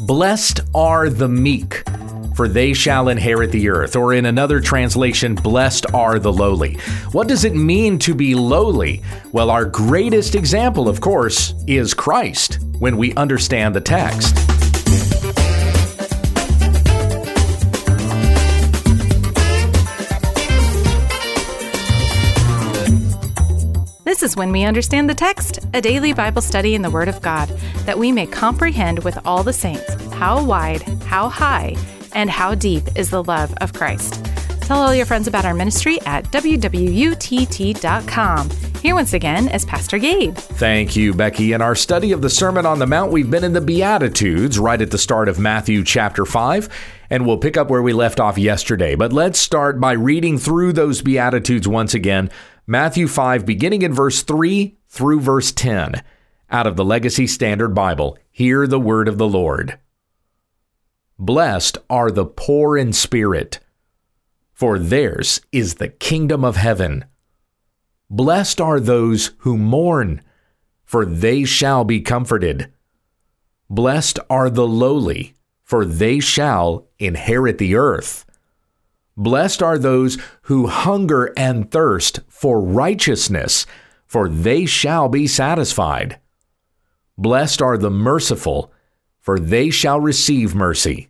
Blessed are the meek, for they shall inherit the earth. Or in another translation, blessed are the lowly. What does it mean to be lowly? Well, our greatest example, of course, is Christ when we understand the text. Is When We Understand the Text, a daily Bible study in the Word of God, that we may comprehend with all the saints how wide, how high, and how deep is the love of Christ. Tell all your friends about our ministry at wwutt.com. Here once again is Pastor Gabe. Thank you, Becky. In our study of the Sermon on the Mount, we've been in the Beatitudes right at the start of Matthew chapter 5, and we'll pick up where we left off yesterday. But let's start by reading through those Beatitudes once again Matthew 5, beginning in verse 3 through verse 10. Out of the Legacy Standard Bible, hear the word of the Lord. Blessed are the poor in spirit, for theirs is the kingdom of heaven. Blessed are those who mourn, for they shall be comforted. Blessed are the lowly, for they shall inherit the earth. Blessed are those who hunger and thirst for righteousness, for they shall be satisfied. Blessed are the merciful, for they shall receive mercy.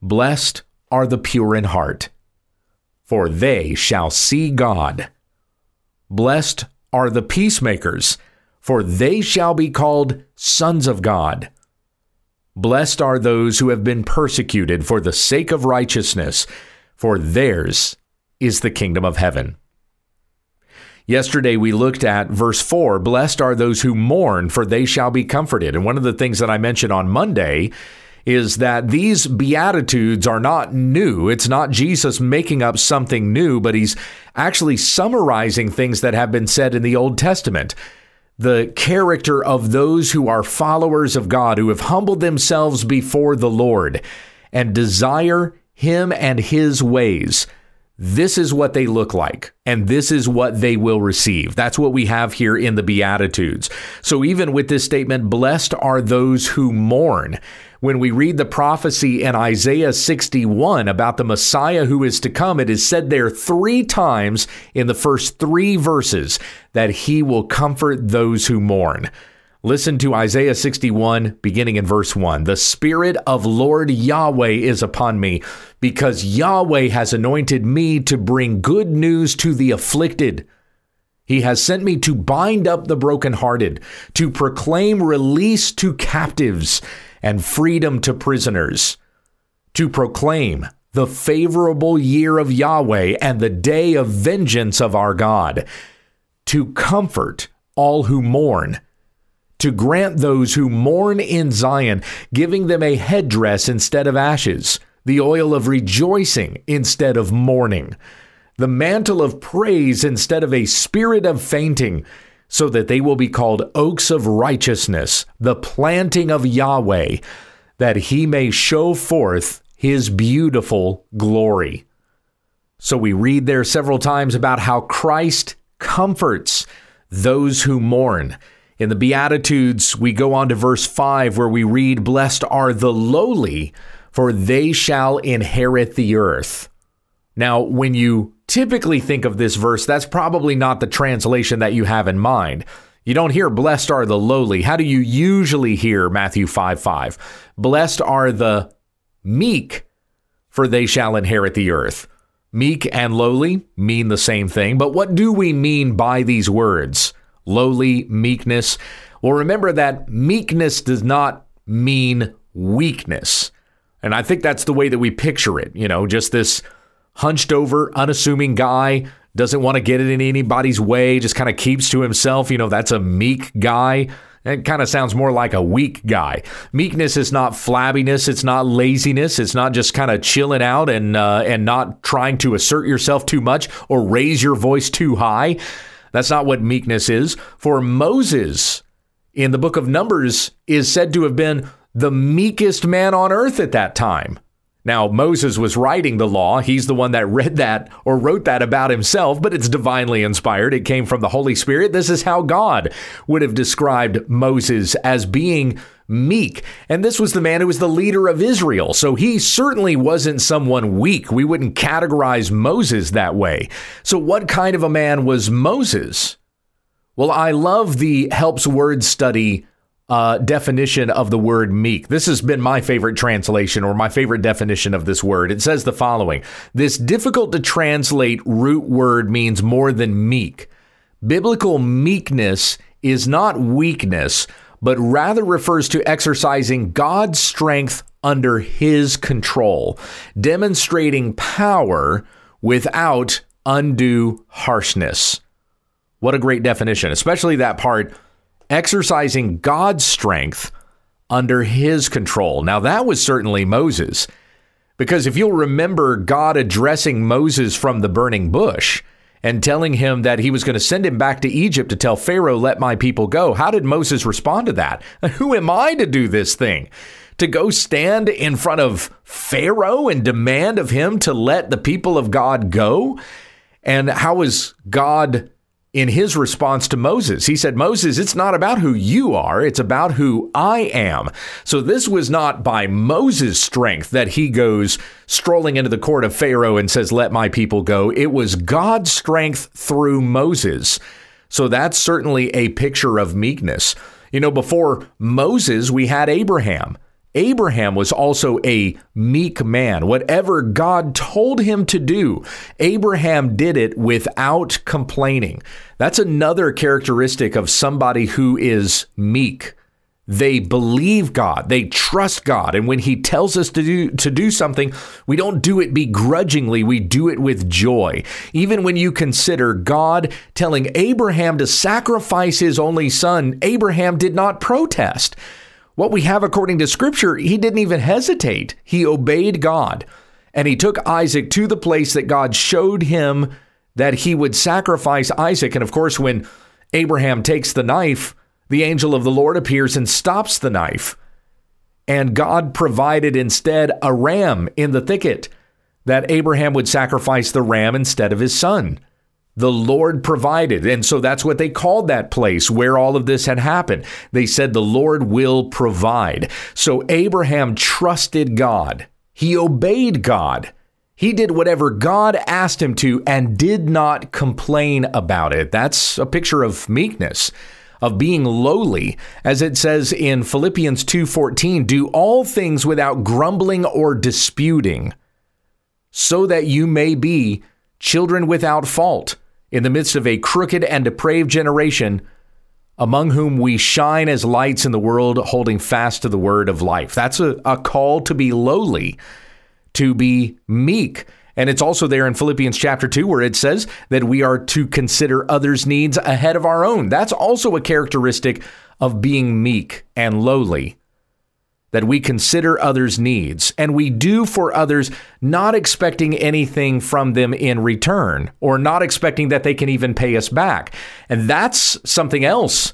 Blessed are the pure in heart, for they shall see God. Blessed are the peacemakers, for they shall be called sons of God. Blessed are those who have been persecuted for the sake of righteousness for theirs is the kingdom of heaven. Yesterday, we looked at verse 4 Blessed are those who mourn, for they shall be comforted. And one of the things that I mentioned on Monday is that these Beatitudes are not new. It's not Jesus making up something new, but he's actually summarizing things that have been said in the Old Testament. The character of those who are followers of God, who have humbled themselves before the Lord and desire him and his ways. This is what they look like, and this is what they will receive. That's what we have here in the Beatitudes. So, even with this statement, blessed are those who mourn. When we read the prophecy in Isaiah 61 about the Messiah who is to come, it is said there three times in the first three verses that he will comfort those who mourn. Listen to Isaiah 61, beginning in verse 1. The Spirit of Lord Yahweh is upon me, because Yahweh has anointed me to bring good news to the afflicted. He has sent me to bind up the brokenhearted, to proclaim release to captives and freedom to prisoners, to proclaim the favorable year of Yahweh and the day of vengeance of our God, to comfort all who mourn to grant those who mourn in Zion, giving them a headdress instead of ashes, the oil of rejoicing instead of mourning, the mantle of praise instead of a spirit of fainting, so that they will be called oaks of righteousness, the planting of Yahweh, that he may show forth his beautiful glory. So we read there several times about how Christ comforts those who mourn. In the Beatitudes, we go on to verse 5 where we read, Blessed are the lowly, for they shall inherit the earth. Now, when you typically think of this verse, that's probably not the translation that you have in mind. You don't hear blessed are the lowly. How do you usually hear Matthew 5 5? Blessed are the meek, for they shall inherit the earth. Meek and lowly mean the same thing, but what do we mean by these words? Lowly, meekness. Well, remember that meekness does not mean weakness. And I think that's the way that we picture it. You know, just this hunched over, unassuming guy, doesn't want to get it in anybody's way, just kind of keeps to himself. You know, that's a meek guy. It kind of sounds more like a weak guy. Meekness is not flabbiness. It's not laziness. It's not just kind of chilling out and uh, and not trying to assert yourself too much or raise your voice too high. That's not what meekness is. For Moses in the book of Numbers is said to have been the meekest man on earth at that time. Now, Moses was writing the law. He's the one that read that or wrote that about himself, but it's divinely inspired. It came from the Holy Spirit. This is how God would have described Moses as being meek. And this was the man who was the leader of Israel. So he certainly wasn't someone weak. We wouldn't categorize Moses that way. So, what kind of a man was Moses? Well, I love the Helps Word Study uh, definition of the word meek. This has been my favorite translation or my favorite definition of this word. It says the following This difficult to translate root word means more than meek. Biblical meekness is not weakness, but rather refers to exercising God's strength under his control, demonstrating power without undue harshness. What a great definition, especially that part exercising God's strength under his control. Now, that was certainly Moses, because if you'll remember God addressing Moses from the burning bush and telling him that he was going to send him back to Egypt to tell Pharaoh, let my people go, how did Moses respond to that? Who am I to do this thing? To go stand in front of Pharaoh and demand of him to let the people of God go? And how is God in his response to Moses. He said, Moses, it's not about who you are, it's about who I am. So this was not by Moses' strength that he goes strolling into the court of Pharaoh and says, Let my people go. It was God's strength through Moses. So that's certainly a picture of meekness. You know, before Moses, we had Abraham. Abraham was also a meek man. Whatever God told him to do, Abraham did it without complaining. That's another characteristic of somebody who is meek. They believe God, they trust God, and when he tells us to do to do something, we don't do it begrudgingly, we do it with joy. Even when you consider God telling Abraham to sacrifice his only son, Abraham did not protest. What we have according to scripture, he didn't even hesitate. He obeyed God and he took Isaac to the place that God showed him that he would sacrifice Isaac. And of course, when Abraham takes the knife, the angel of the Lord appears and stops the knife. And God provided instead a ram in the thicket that Abraham would sacrifice the ram instead of his son. The Lord provided. And so that's what they called that place where all of this had happened. They said, The Lord will provide. So Abraham trusted God, he obeyed God. He did whatever God asked him to and did not complain about it. That's a picture of meekness of being lowly as it says in Philippians 2:14 do all things without grumbling or disputing so that you may be children without fault in the midst of a crooked and depraved generation, among whom we shine as lights in the world, holding fast to the word of life. That's a, a call to be lowly, to be meek. And it's also there in Philippians chapter 2 where it says that we are to consider others' needs ahead of our own. That's also a characteristic of being meek and lowly that we consider others' needs and we do for others, not expecting anything from them in return or not expecting that they can even pay us back. And that's something else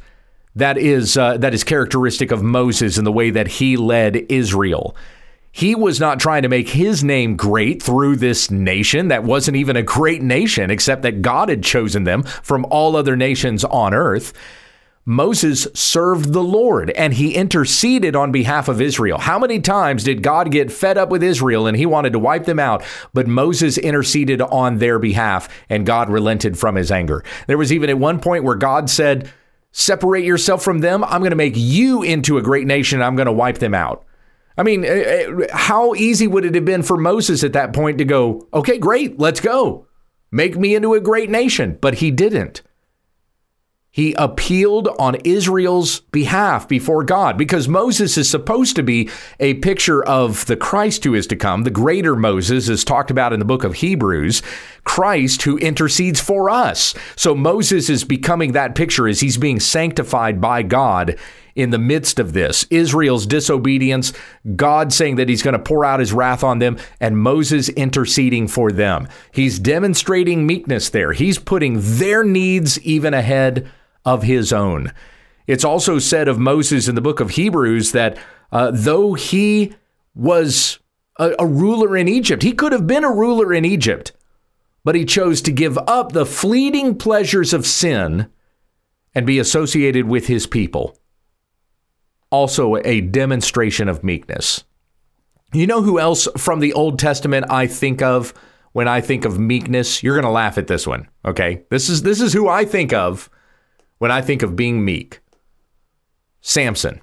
that is uh, that is characteristic of Moses and the way that he led Israel. He was not trying to make his name great through this nation that wasn't even a great nation, except that God had chosen them from all other nations on earth. Moses served the Lord and he interceded on behalf of Israel. How many times did God get fed up with Israel and he wanted to wipe them out? But Moses interceded on their behalf and God relented from his anger. There was even at one point where God said, Separate yourself from them. I'm going to make you into a great nation. I'm going to wipe them out. I mean, eh, eh, how easy would it have been for Moses at that point to go, okay, great, let's go. Make me into a great nation. But he didn't. He appealed on Israel's behalf before God because Moses is supposed to be a picture of the Christ who is to come. The greater Moses is talked about in the book of Hebrews, Christ who intercedes for us. So Moses is becoming that picture as he's being sanctified by God in the midst of this. Israel's disobedience, God saying that he's going to pour out his wrath on them, and Moses interceding for them. He's demonstrating meekness there. He's putting their needs even ahead of his own. It's also said of Moses in the book of Hebrews that uh, though he was a, a ruler in Egypt, he could have been a ruler in Egypt, but he chose to give up the fleeting pleasures of sin and be associated with his people. also a demonstration of meekness. You know who else from the Old Testament I think of when I think of meekness? You're going to laugh at this one, okay? This is this is who I think of when I think of being meek. Samson.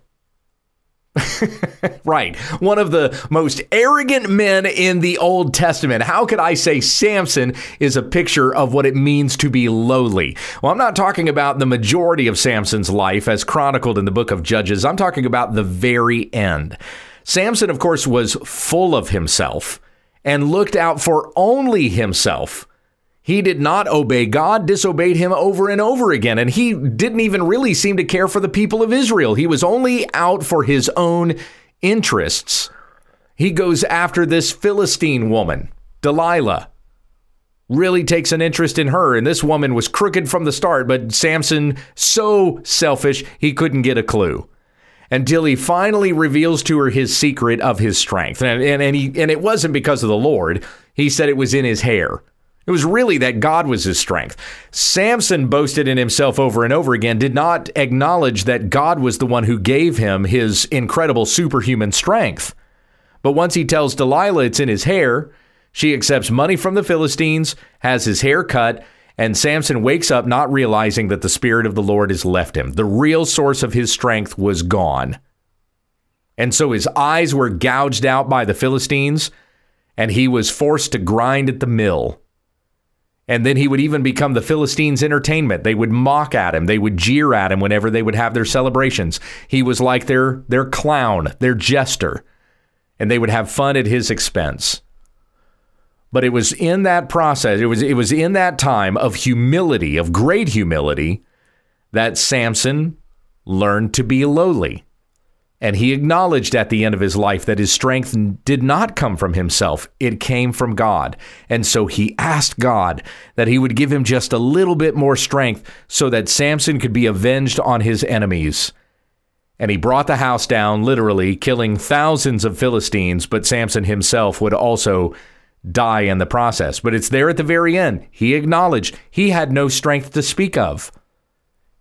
right. One of the most arrogant men in the Old Testament. How could I say Samson is a picture of what it means to be lowly? Well, I'm not talking about the majority of Samson's life as chronicled in the book of Judges. I'm talking about the very end. Samson, of course, was full of himself and looked out for only himself. He did not obey God, disobeyed him over and over again, and he didn't even really seem to care for the people of Israel. He was only out for his own interests. He goes after this Philistine woman, Delilah. Really takes an interest in her, and this woman was crooked from the start, but Samson, so selfish, he couldn't get a clue until he finally reveals to her his secret of his strength. And, and, and, he, and it wasn't because of the Lord. He said it was in his hair. It was really that God was his strength. Samson boasted in himself over and over again, did not acknowledge that God was the one who gave him his incredible superhuman strength. But once he tells Delilah it's in his hair, she accepts money from the Philistines, has his hair cut, and Samson wakes up not realizing that the Spirit of the Lord has left him. The real source of his strength was gone. And so his eyes were gouged out by the Philistines, and he was forced to grind at the mill. And then he would even become the Philistines' entertainment. They would mock at him. They would jeer at him whenever they would have their celebrations. He was like their, their clown, their jester, and they would have fun at his expense. But it was in that process, it was, it was in that time of humility, of great humility, that Samson learned to be lowly. And he acknowledged at the end of his life that his strength did not come from himself, it came from God. And so he asked God that he would give him just a little bit more strength so that Samson could be avenged on his enemies. And he brought the house down, literally killing thousands of Philistines, but Samson himself would also die in the process. But it's there at the very end. He acknowledged he had no strength to speak of.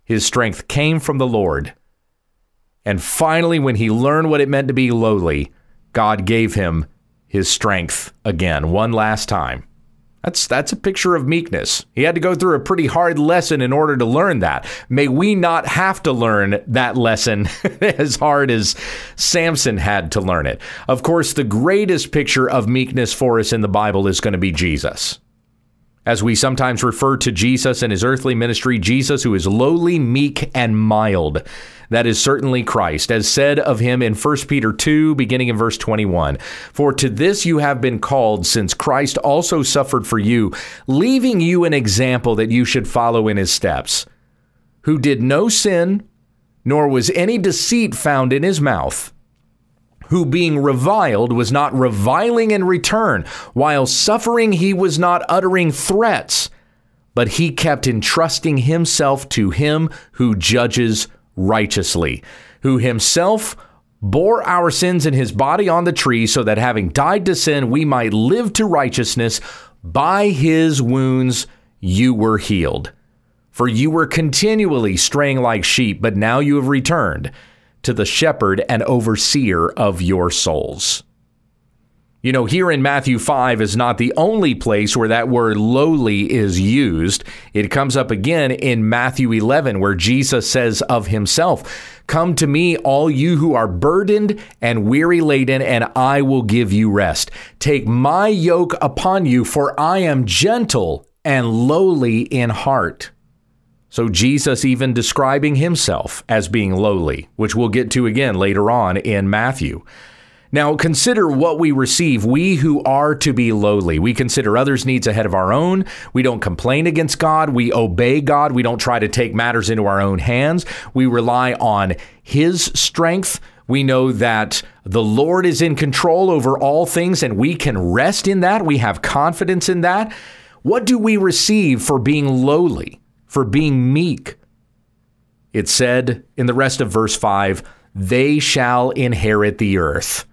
His strength came from the Lord. And finally, when he learned what it meant to be lowly, God gave him his strength again, one last time. That's that's a picture of meekness. He had to go through a pretty hard lesson in order to learn that. May we not have to learn that lesson as hard as Samson had to learn it. Of course, the greatest picture of meekness for us in the Bible is going to be Jesus. As we sometimes refer to Jesus and his earthly ministry, Jesus who is lowly, meek, and mild. That is certainly Christ, as said of him in 1 Peter 2, beginning in verse 21. For to this you have been called, since Christ also suffered for you, leaving you an example that you should follow in his steps, who did no sin, nor was any deceit found in his mouth who being reviled was not reviling in return, while suffering he was not uttering threats, but he kept entrusting himself to him who judges righteously, who himself bore our sins in his body on the tree, so that having died to sin, we might live to righteousness. By his wounds you were healed. For you were continually straying like sheep, but now you have returned to the shepherd and overseer of your souls. You know, here in Matthew 5 is not the only place where that word lowly is used. It comes up again in Matthew 11, where Jesus says of himself, Come to me, all you who are burdened and weary laden, and I will give you rest. Take my yoke upon you, for I am gentle and lowly in heart so, Jesus even describing himself as being lowly, which we'll get to again later on in Matthew. Now, consider what we receive, we who are to be lowly. We consider others' needs ahead of our own. We don't complain against God. We obey God. We don't try to take matters into our own hands. We rely on His strength. We know that the Lord is in control over all things and we can rest in that. We have confidence in that. What do we receive for being lowly? For being meek. It said in the rest of verse 5, they shall inherit the earth.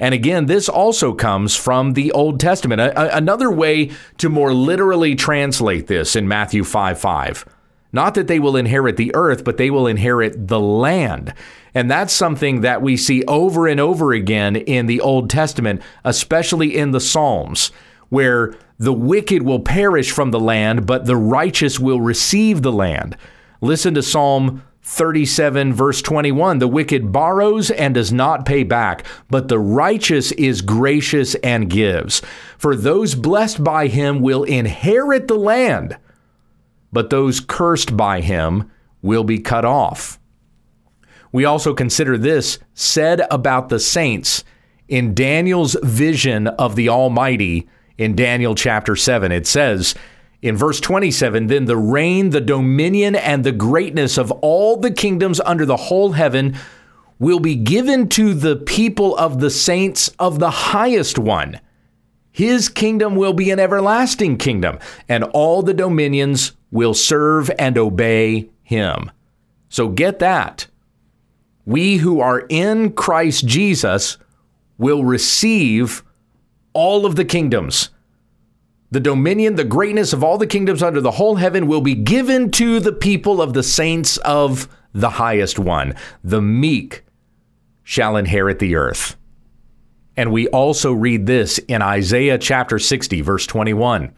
And again, this also comes from the Old Testament. A- another way to more literally translate this in Matthew 5 5. Not that they will inherit the earth, but they will inherit the land. And that's something that we see over and over again in the Old Testament, especially in the Psalms, where the wicked will perish from the land, but the righteous will receive the land. Listen to Psalm 37, verse 21 The wicked borrows and does not pay back, but the righteous is gracious and gives. For those blessed by him will inherit the land, but those cursed by him will be cut off. We also consider this said about the saints in Daniel's vision of the Almighty in Daniel chapter 7. It says in verse 27 Then the reign, the dominion, and the greatness of all the kingdoms under the whole heaven will be given to the people of the saints of the highest one. His kingdom will be an everlasting kingdom, and all the dominions will serve and obey him. So get that we who are in Christ Jesus will receive all of the kingdoms. The dominion, the greatness of all the kingdoms under the whole heaven will be given to the people of the saints of the highest one. The meek shall inherit the earth. And we also read this in Isaiah chapter 60, verse 21.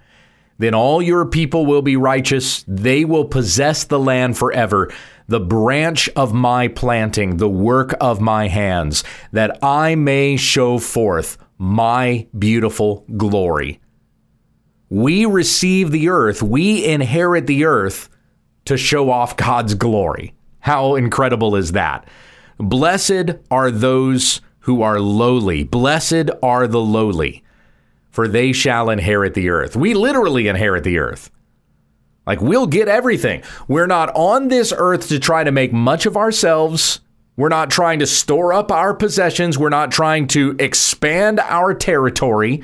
Then all your people will be righteous, they will possess the land forever the branch of my planting, the work of my hands, that I may show forth my beautiful glory. We receive the earth, we inherit the earth to show off God's glory. How incredible is that? Blessed are those who are lowly. Blessed are the lowly, for they shall inherit the earth. We literally inherit the earth. Like, we'll get everything. We're not on this earth to try to make much of ourselves. We're not trying to store up our possessions. We're not trying to expand our territory.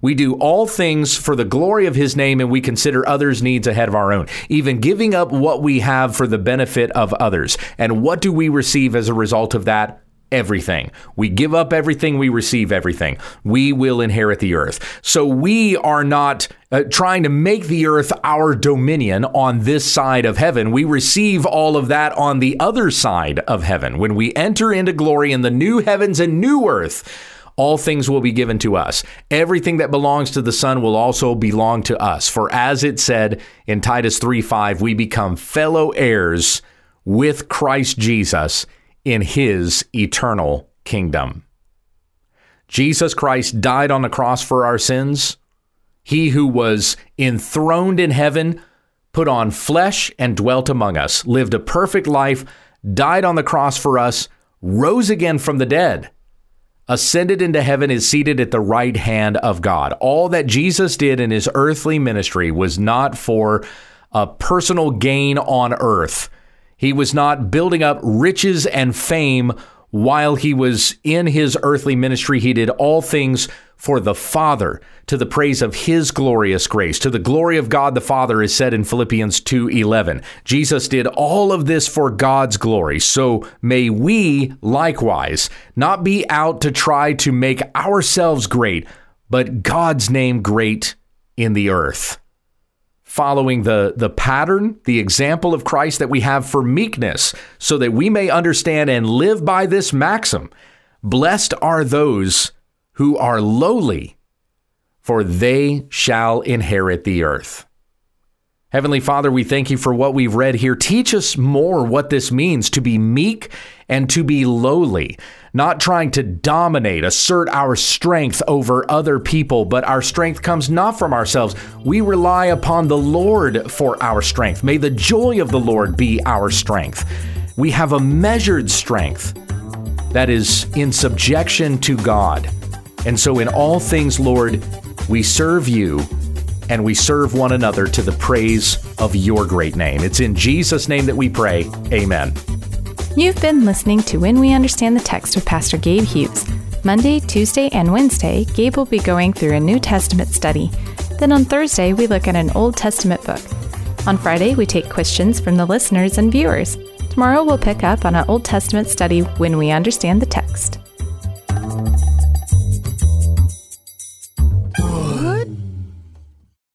We do all things for the glory of his name and we consider others' needs ahead of our own, even giving up what we have for the benefit of others. And what do we receive as a result of that? Everything. We give up everything, we receive everything. We will inherit the earth. So we are not uh, trying to make the earth our dominion on this side of heaven. We receive all of that on the other side of heaven. When we enter into glory in the new heavens and new earth, all things will be given to us. Everything that belongs to the Son will also belong to us. For as it said in Titus 3 5, we become fellow heirs with Christ Jesus in his eternal kingdom. Jesus Christ died on the cross for our sins. He who was enthroned in heaven put on flesh and dwelt among us, lived a perfect life, died on the cross for us, rose again from the dead, ascended into heaven, is seated at the right hand of God. All that Jesus did in his earthly ministry was not for a personal gain on earth he was not building up riches and fame while he was in his earthly ministry. He did all things for the Father to the praise of his glorious grace. To the glory of God the Father is said in Philippians 2:11. Jesus did all of this for God's glory. So may we likewise not be out to try to make ourselves great, but God's name great in the earth following the, the pattern, the example of Christ that we have for meekness, so that we may understand and live by this maxim Blessed are those who are lowly, for they shall inherit the earth. Heavenly Father, we thank you for what we've read here. Teach us more what this means to be meek and to be lowly, not trying to dominate, assert our strength over other people, but our strength comes not from ourselves. We rely upon the Lord for our strength. May the joy of the Lord be our strength. We have a measured strength that is in subjection to God. And so, in all things, Lord, we serve you and we serve one another to the praise of your great name. It's in Jesus' name that we pray. Amen. You've been listening to When We Understand the Text with Pastor Gabe Hughes. Monday, Tuesday, and Wednesday, Gabe will be going through a New Testament study. Then on Thursday, we look at an Old Testament book. On Friday, we take questions from the listeners and viewers. Tomorrow, we'll pick up on an Old Testament study when we understand the text.